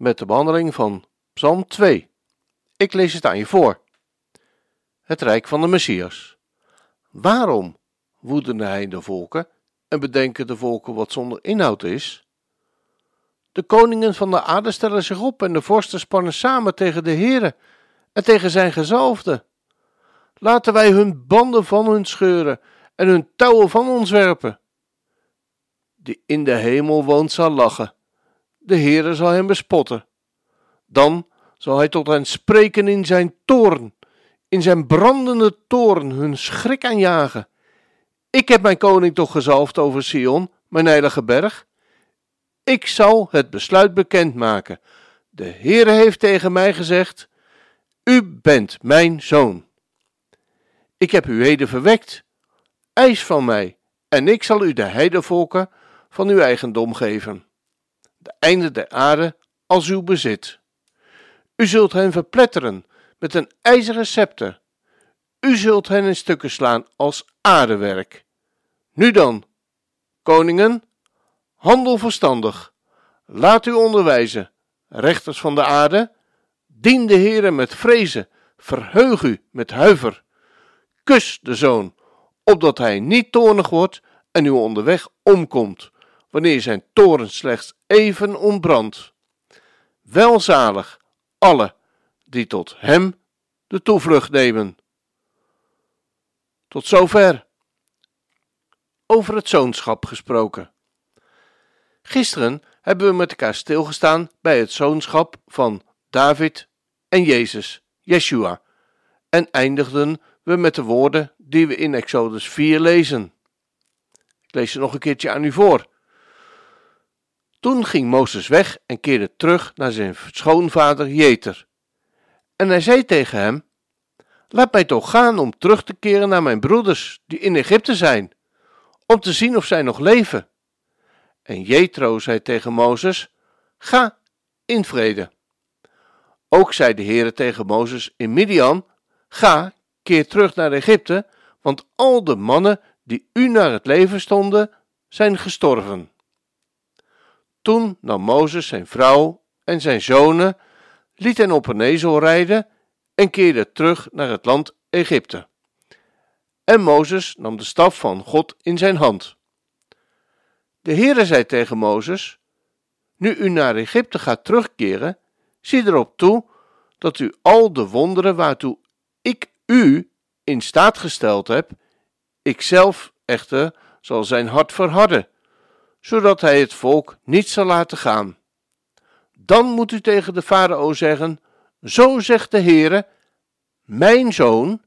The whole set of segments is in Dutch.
met de behandeling van Psalm 2. Ik lees het aan je voor. Het Rijk van de Messias. Waarom woeden hij de volken en bedenken de volken wat zonder inhoud is? De koningen van de aarde stellen zich op en de vorsten spannen samen tegen de Heere en tegen zijn gezalfde. Laten wij hun banden van hun scheuren en hun touwen van ons werpen. Die in de hemel woont zal lachen de Heere zal hem bespotten. Dan zal hij tot hen spreken in zijn toorn, in zijn brandende toorn hun schrik aanjagen. Ik heb mijn koning toch gezalfd over Sion, mijn heilige berg. Ik zal het besluit bekendmaken. De Heere heeft tegen mij gezegd: U bent mijn zoon. Ik heb u heden verwekt. Eis van mij, en ik zal u de heidevolken van uw eigendom geven de einde der aarde als uw bezit. U zult hen verpletteren met een ijzeren scepter. U zult hen in stukken slaan als aardewerk. Nu dan, koningen, handel verstandig. Laat u onderwijzen, rechters van de aarde. Dien de Heere met vrezen, verheug u met huiver. Kus de zoon, opdat hij niet toornig wordt en u onderweg omkomt wanneer zijn toren slechts even ontbrandt. Welzalig alle die tot hem de toevlucht nemen. Tot zover. Over het zoonschap gesproken. Gisteren hebben we met elkaar stilgestaan bij het zoonschap van David en Jezus, Yeshua, en eindigden we met de woorden die we in Exodus 4 lezen. Ik lees ze nog een keertje aan u voor. Toen ging Mozes weg en keerde terug naar zijn schoonvader Jeter. En hij zei tegen hem: Laat mij toch gaan om terug te keren naar mijn broeders die in Egypte zijn, om te zien of zij nog leven. En Jethro zei tegen Mozes: Ga in vrede. Ook zei de Heere tegen Mozes in Midian: Ga, keer terug naar Egypte, want al de mannen die u naar het leven stonden, zijn gestorven. Toen nam Mozes zijn vrouw en zijn zonen, liet hen op een ezel rijden en keerde terug naar het land Egypte. En Mozes nam de staf van God in zijn hand. De Heere zei tegen Mozes: Nu u naar Egypte gaat terugkeren, zie erop toe dat u al de wonderen waartoe ik u in staat gesteld heb, ikzelf echter zal zijn hart verharden zodat hij het volk niet zal laten gaan. Dan moet u tegen de farao zeggen: Zo zegt de Heere: Mijn zoon,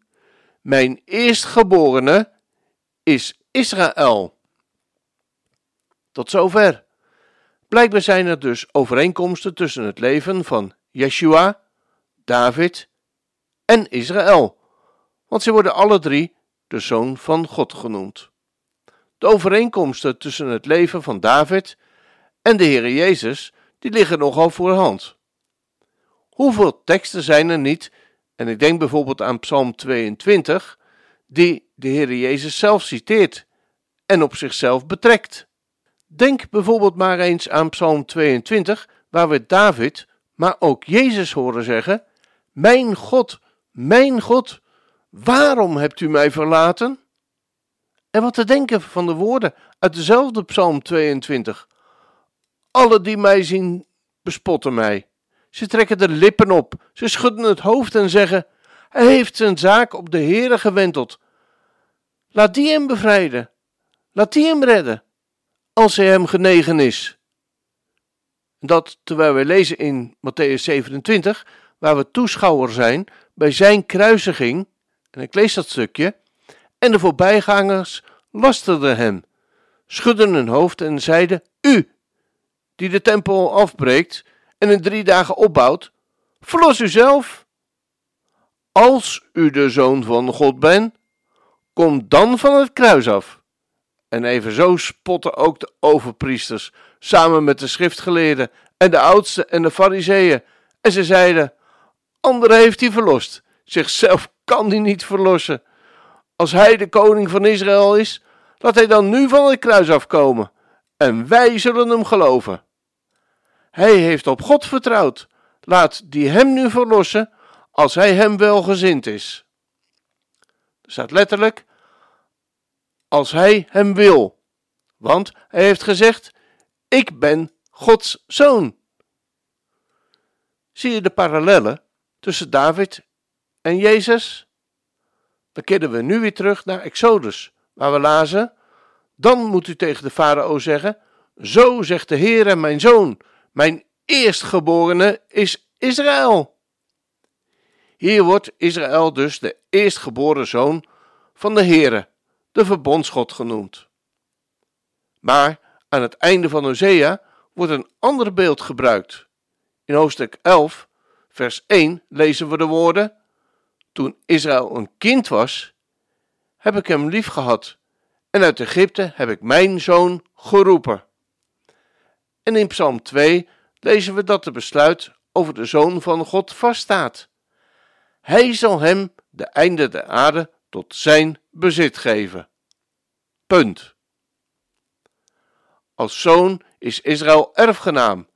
mijn eerstgeborene, is Israël. Tot zover. Blijkbaar zijn er dus overeenkomsten tussen het leven van Yeshua, David en Israël, want ze worden alle drie de zoon van God genoemd. De overeenkomsten tussen het leven van David en de Heer Jezus, die liggen nogal voor hand. Hoeveel teksten zijn er niet, en ik denk bijvoorbeeld aan Psalm 22, die de Heer Jezus zelf citeert en op zichzelf betrekt. Denk bijvoorbeeld maar eens aan Psalm 22, waar we David, maar ook Jezus horen zeggen: Mijn God, mijn God, waarom hebt u mij verlaten? En wat te denken van de woorden uit dezelfde Psalm 22. Alle die mij zien, bespotten mij. Ze trekken de lippen op, ze schudden het hoofd en zeggen: Hij heeft zijn zaak op de Heere gewenteld. Laat die hem bevrijden, laat die hem redden, als hij hem genegen is. Dat terwijl wij lezen in Matthäus 27, waar we toeschouwer zijn bij zijn kruisiging, en ik lees dat stukje, en de voorbijgangers lasterden hem, schudden hun hoofd en zeiden: U, die de tempel afbreekt en in drie dagen opbouwt, verlos u zelf. Als u de zoon van God bent, kom dan van het kruis af. En evenzo spotten ook de overpriesters samen met de schriftgeleerden en de oudsten en de fariseeën. En ze zeiden, anderen heeft hij verlost, zichzelf kan hij niet verlossen. Als hij de koning van Israël is, laat hij dan nu van het kruis afkomen, en wij zullen hem geloven. Hij heeft op God vertrouwd, laat die hem nu verlossen, als hij hem welgezind is. Er staat letterlijk, als hij hem wil, want hij heeft gezegd, ik ben Gods zoon. Zie je de parallellen tussen David en Jezus? Dan keren we nu weer terug naar Exodus, waar we lazen: Dan moet u tegen de farao zeggen: Zo zegt de Heere, mijn zoon, mijn eerstgeborene is Israël. Hier wordt Israël dus de eerstgeboren zoon van de Heere, de verbondsgod genoemd. Maar aan het einde van Hosea wordt een ander beeld gebruikt. In hoofdstuk 11, vers 1 lezen we de woorden: Toen Israël een kind was, heb ik hem lief gehad, en uit Egypte heb ik mijn zoon geroepen. En in Psalm 2 lezen we dat de besluit over de zoon van God vaststaat. Hij zal hem de einde der aarde tot zijn bezit geven. Punt. Als zoon is Israël erfgenaam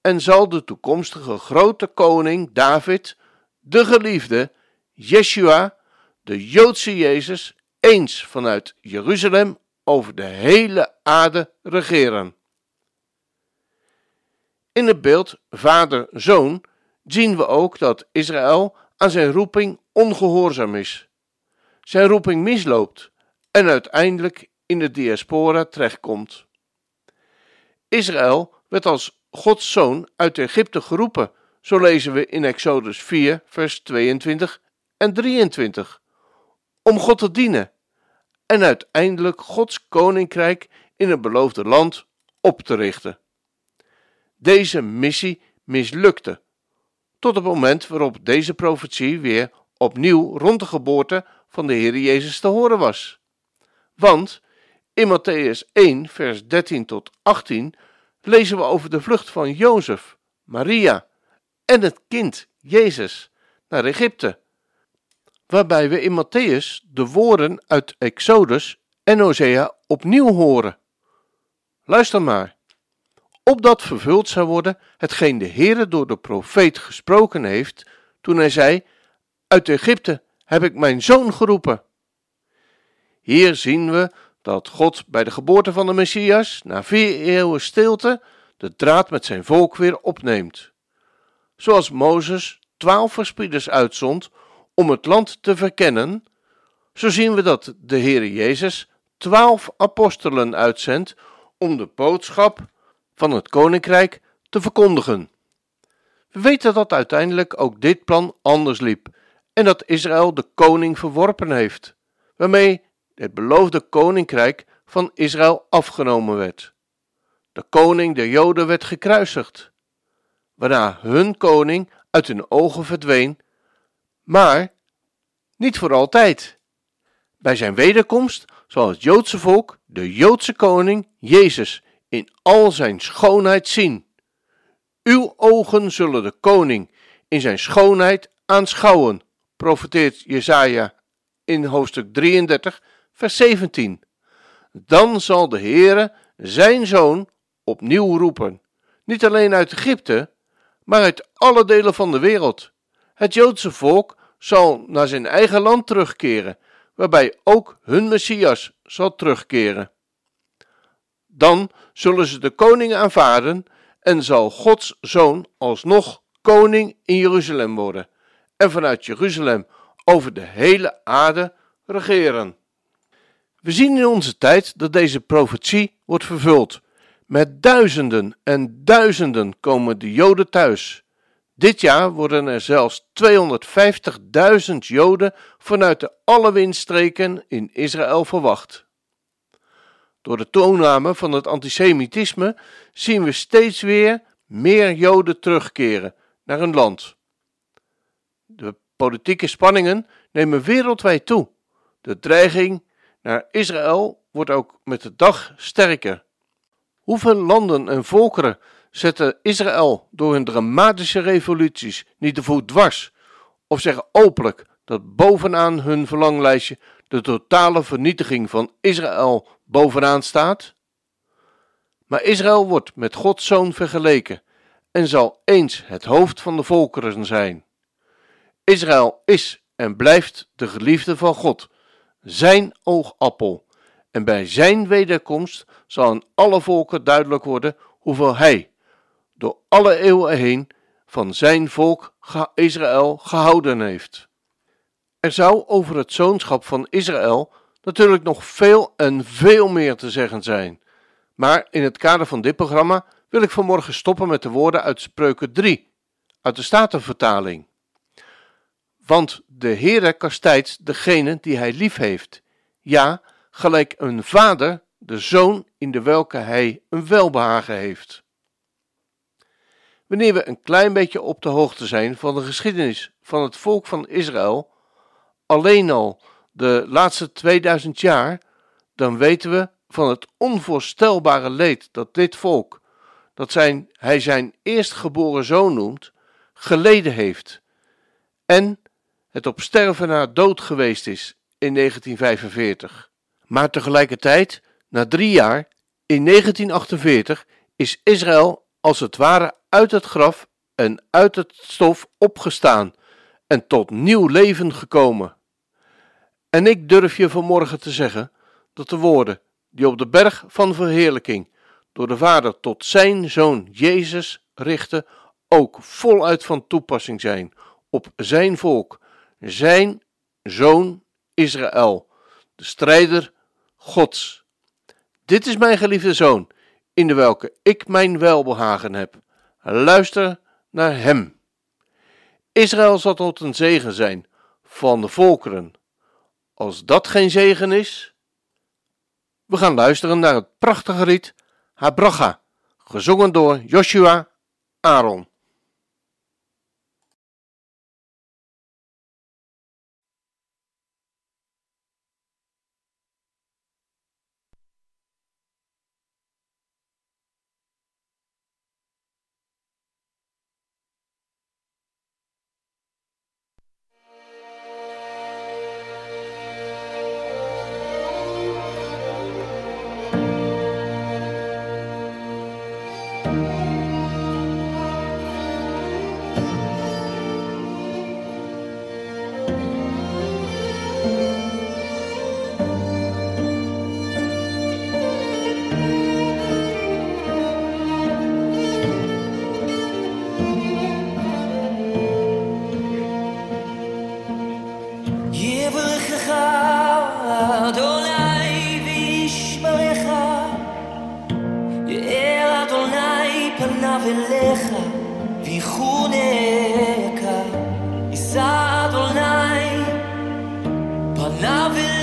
en zal de toekomstige grote koning David, de geliefde, Yeshua, de Joodse Jezus, eens vanuit Jeruzalem over de hele aarde regeren. In het beeld vader-zoon zien we ook dat Israël aan zijn roeping ongehoorzaam is. Zijn roeping misloopt en uiteindelijk in de diaspora terechtkomt. Israël werd als Gods zoon uit Egypte geroepen, zo lezen we in Exodus 4, vers 22 en 23, om God te dienen en uiteindelijk Gods koninkrijk in het beloofde land op te richten. Deze missie mislukte, tot het moment waarop deze profetie weer opnieuw rond de geboorte van de Heer Jezus te horen was. Want in Matthäus 1, vers 13 tot 18 lezen we over de vlucht van Jozef, Maria en het kind Jezus naar Egypte, waarbij we in Matthäus de woorden uit Exodus en Hosea opnieuw horen. Luister maar. Opdat vervuld zou worden hetgeen de Heere door de profeet gesproken heeft, toen hij zei, uit Egypte heb ik mijn zoon geroepen. Hier zien we dat God bij de geboorte van de Messias, na vier eeuwen stilte, de draad met zijn volk weer opneemt. Zoals Mozes twaalf verspieders uitzond om het land te verkennen, zo zien we dat de Heere Jezus twaalf apostelen uitzendt om de boodschap van het koninkrijk te verkondigen. We weten dat uiteindelijk ook dit plan anders liep en dat Israël de koning verworpen heeft, waarmee het beloofde koninkrijk van Israël afgenomen werd. De koning der Joden werd gekruisigd, waarna hun koning uit hun ogen verdween, maar niet voor altijd. Bij zijn wederkomst zal het Joodse volk de Joodse koning Jezus in al zijn schoonheid zien. Uw ogen zullen de koning in zijn schoonheid aanschouwen, profeteert Jesaja in hoofdstuk 33, vers 17. Dan zal de Heere zijn zoon opnieuw roepen, niet alleen uit Egypte, maar uit alle delen van de wereld. Het Joodse volk zal naar zijn eigen land terugkeren, waarbij ook hun Messias zal terugkeren. Dan zullen ze de koning aanvaarden en zal Gods zoon alsnog koning in Jeruzalem worden en vanuit Jeruzalem over de hele aarde regeren. We zien in onze tijd dat deze profetie wordt vervuld. Met duizenden en duizenden komen de Joden thuis. Dit jaar worden er zelfs 250.000 Joden vanuit de alle windstreken in Israël verwacht. Door de toename van het antisemitisme zien we steeds weer meer Joden terugkeren naar hun land. De politieke spanningen nemen wereldwijd toe. De dreiging naar Israël wordt ook met de dag sterker. Hoeveel landen en volkeren zetten Israël door hun dramatische revoluties niet de voet dwars of zeggen openlijk dat bovenaan hun verlanglijstje de totale vernietiging van Israël bovenaan staat? Maar Israël wordt met Gods zoon vergeleken en zal eens het hoofd van de volkeren zijn. Israël is en blijft de geliefde van God, zijn oogappel. En bij zijn wederkomst zal aan alle volken duidelijk worden hoeveel hij, door alle eeuwen heen, van zijn volk Israël gehouden heeft. Er zou over het zoonschap van Israël natuurlijk nog veel en veel meer te zeggen zijn. Maar in het kader van dit programma wil ik vanmorgen stoppen met de woorden uit Spreuken 3, uit de Statenvertaling. Want de Heere kastijdt degene die hij lief heeft. Ja, gelijk een vader de zoon in de welke hij een welbehagen heeft. Wanneer we een klein beetje op de hoogte zijn van de geschiedenis van het volk van Israël, alleen al de laatste 2000 jaar, dan weten we van het onvoorstelbare leed dat dit volk, dat zijn, hij zijn eerstgeboren zoon noemt, geleden heeft. En het op sterven na dood geweest is in 1945. Maar tegelijkertijd, na drie jaar, in 1948, is Israël als het ware uit het graf en uit het stof opgestaan en tot nieuw leven gekomen. En ik durf je vanmorgen te zeggen dat de woorden die op de berg van verheerlijking door de Vader tot zijn zoon Jezus richten, ook voluit van toepassing zijn op zijn volk, zijn zoon Israël, de strijder Gods. Dit is mijn geliefde zoon, in de welke ik mijn welbehagen heb. Luister naar hem. Israël zal tot een zegen zijn van de volkeren. Als dat geen zegen is, we gaan luisteren naar het prachtige lied Habracha, gezongen door Joshua Aaron. Love is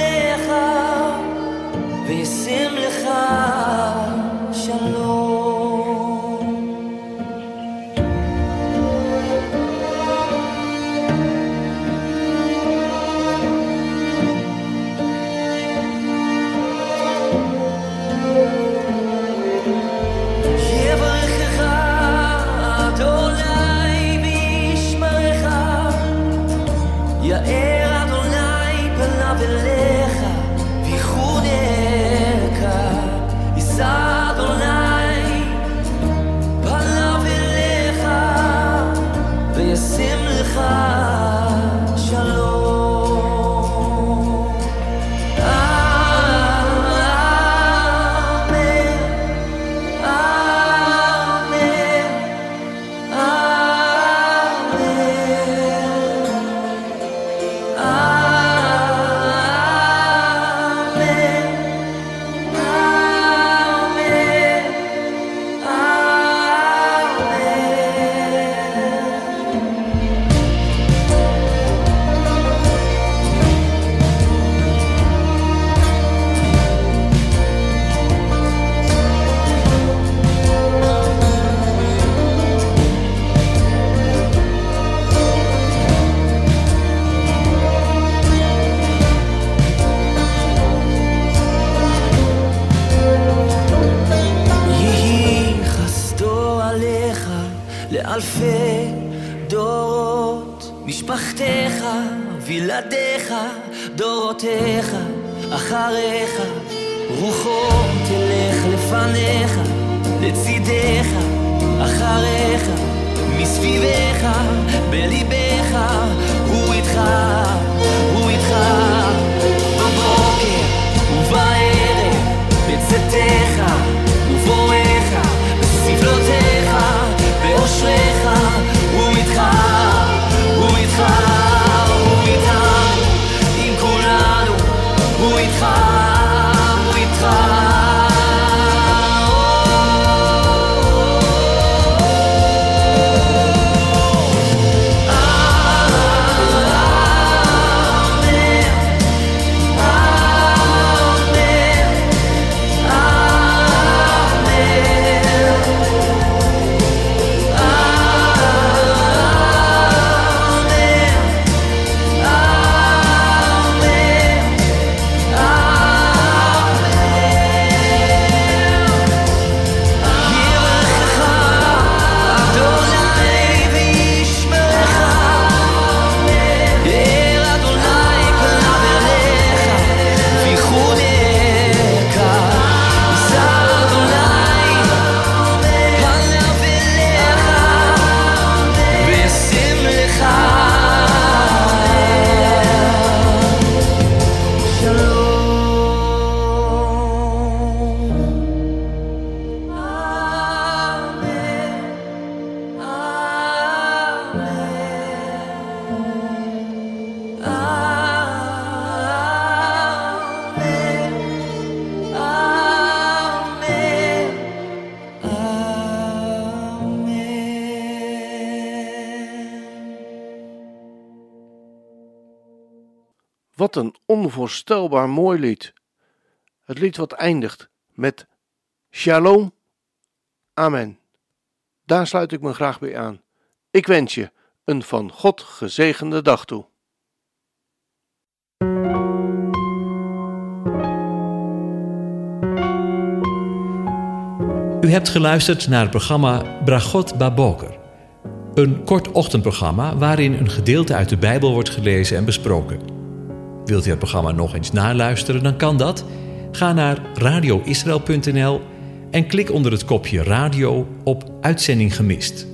משפחתך, וילדיך, דורותיך, אחריך, רוחו תלך לפניך, לצידך, אחריך, מסביבך, בליבך, הוא איתך, הוא איתך, בבוקר ובערב, בצאתך ובואך, בסבלותיך, באושריך, הוא איתך, far onvoorstelbaar mooi lied. Het lied wat eindigt met Shalom, Amen. Daar sluit ik me graag bij aan. Ik wens je een van God gezegende dag toe. U hebt geluisterd naar het programma Bragot Baboker. Een kort ochtendprogramma waarin een gedeelte uit de Bijbel wordt gelezen en besproken. Wilt u het programma nog eens naluisteren, dan kan dat. Ga naar radioisrael.nl en klik onder het kopje radio op Uitzending gemist.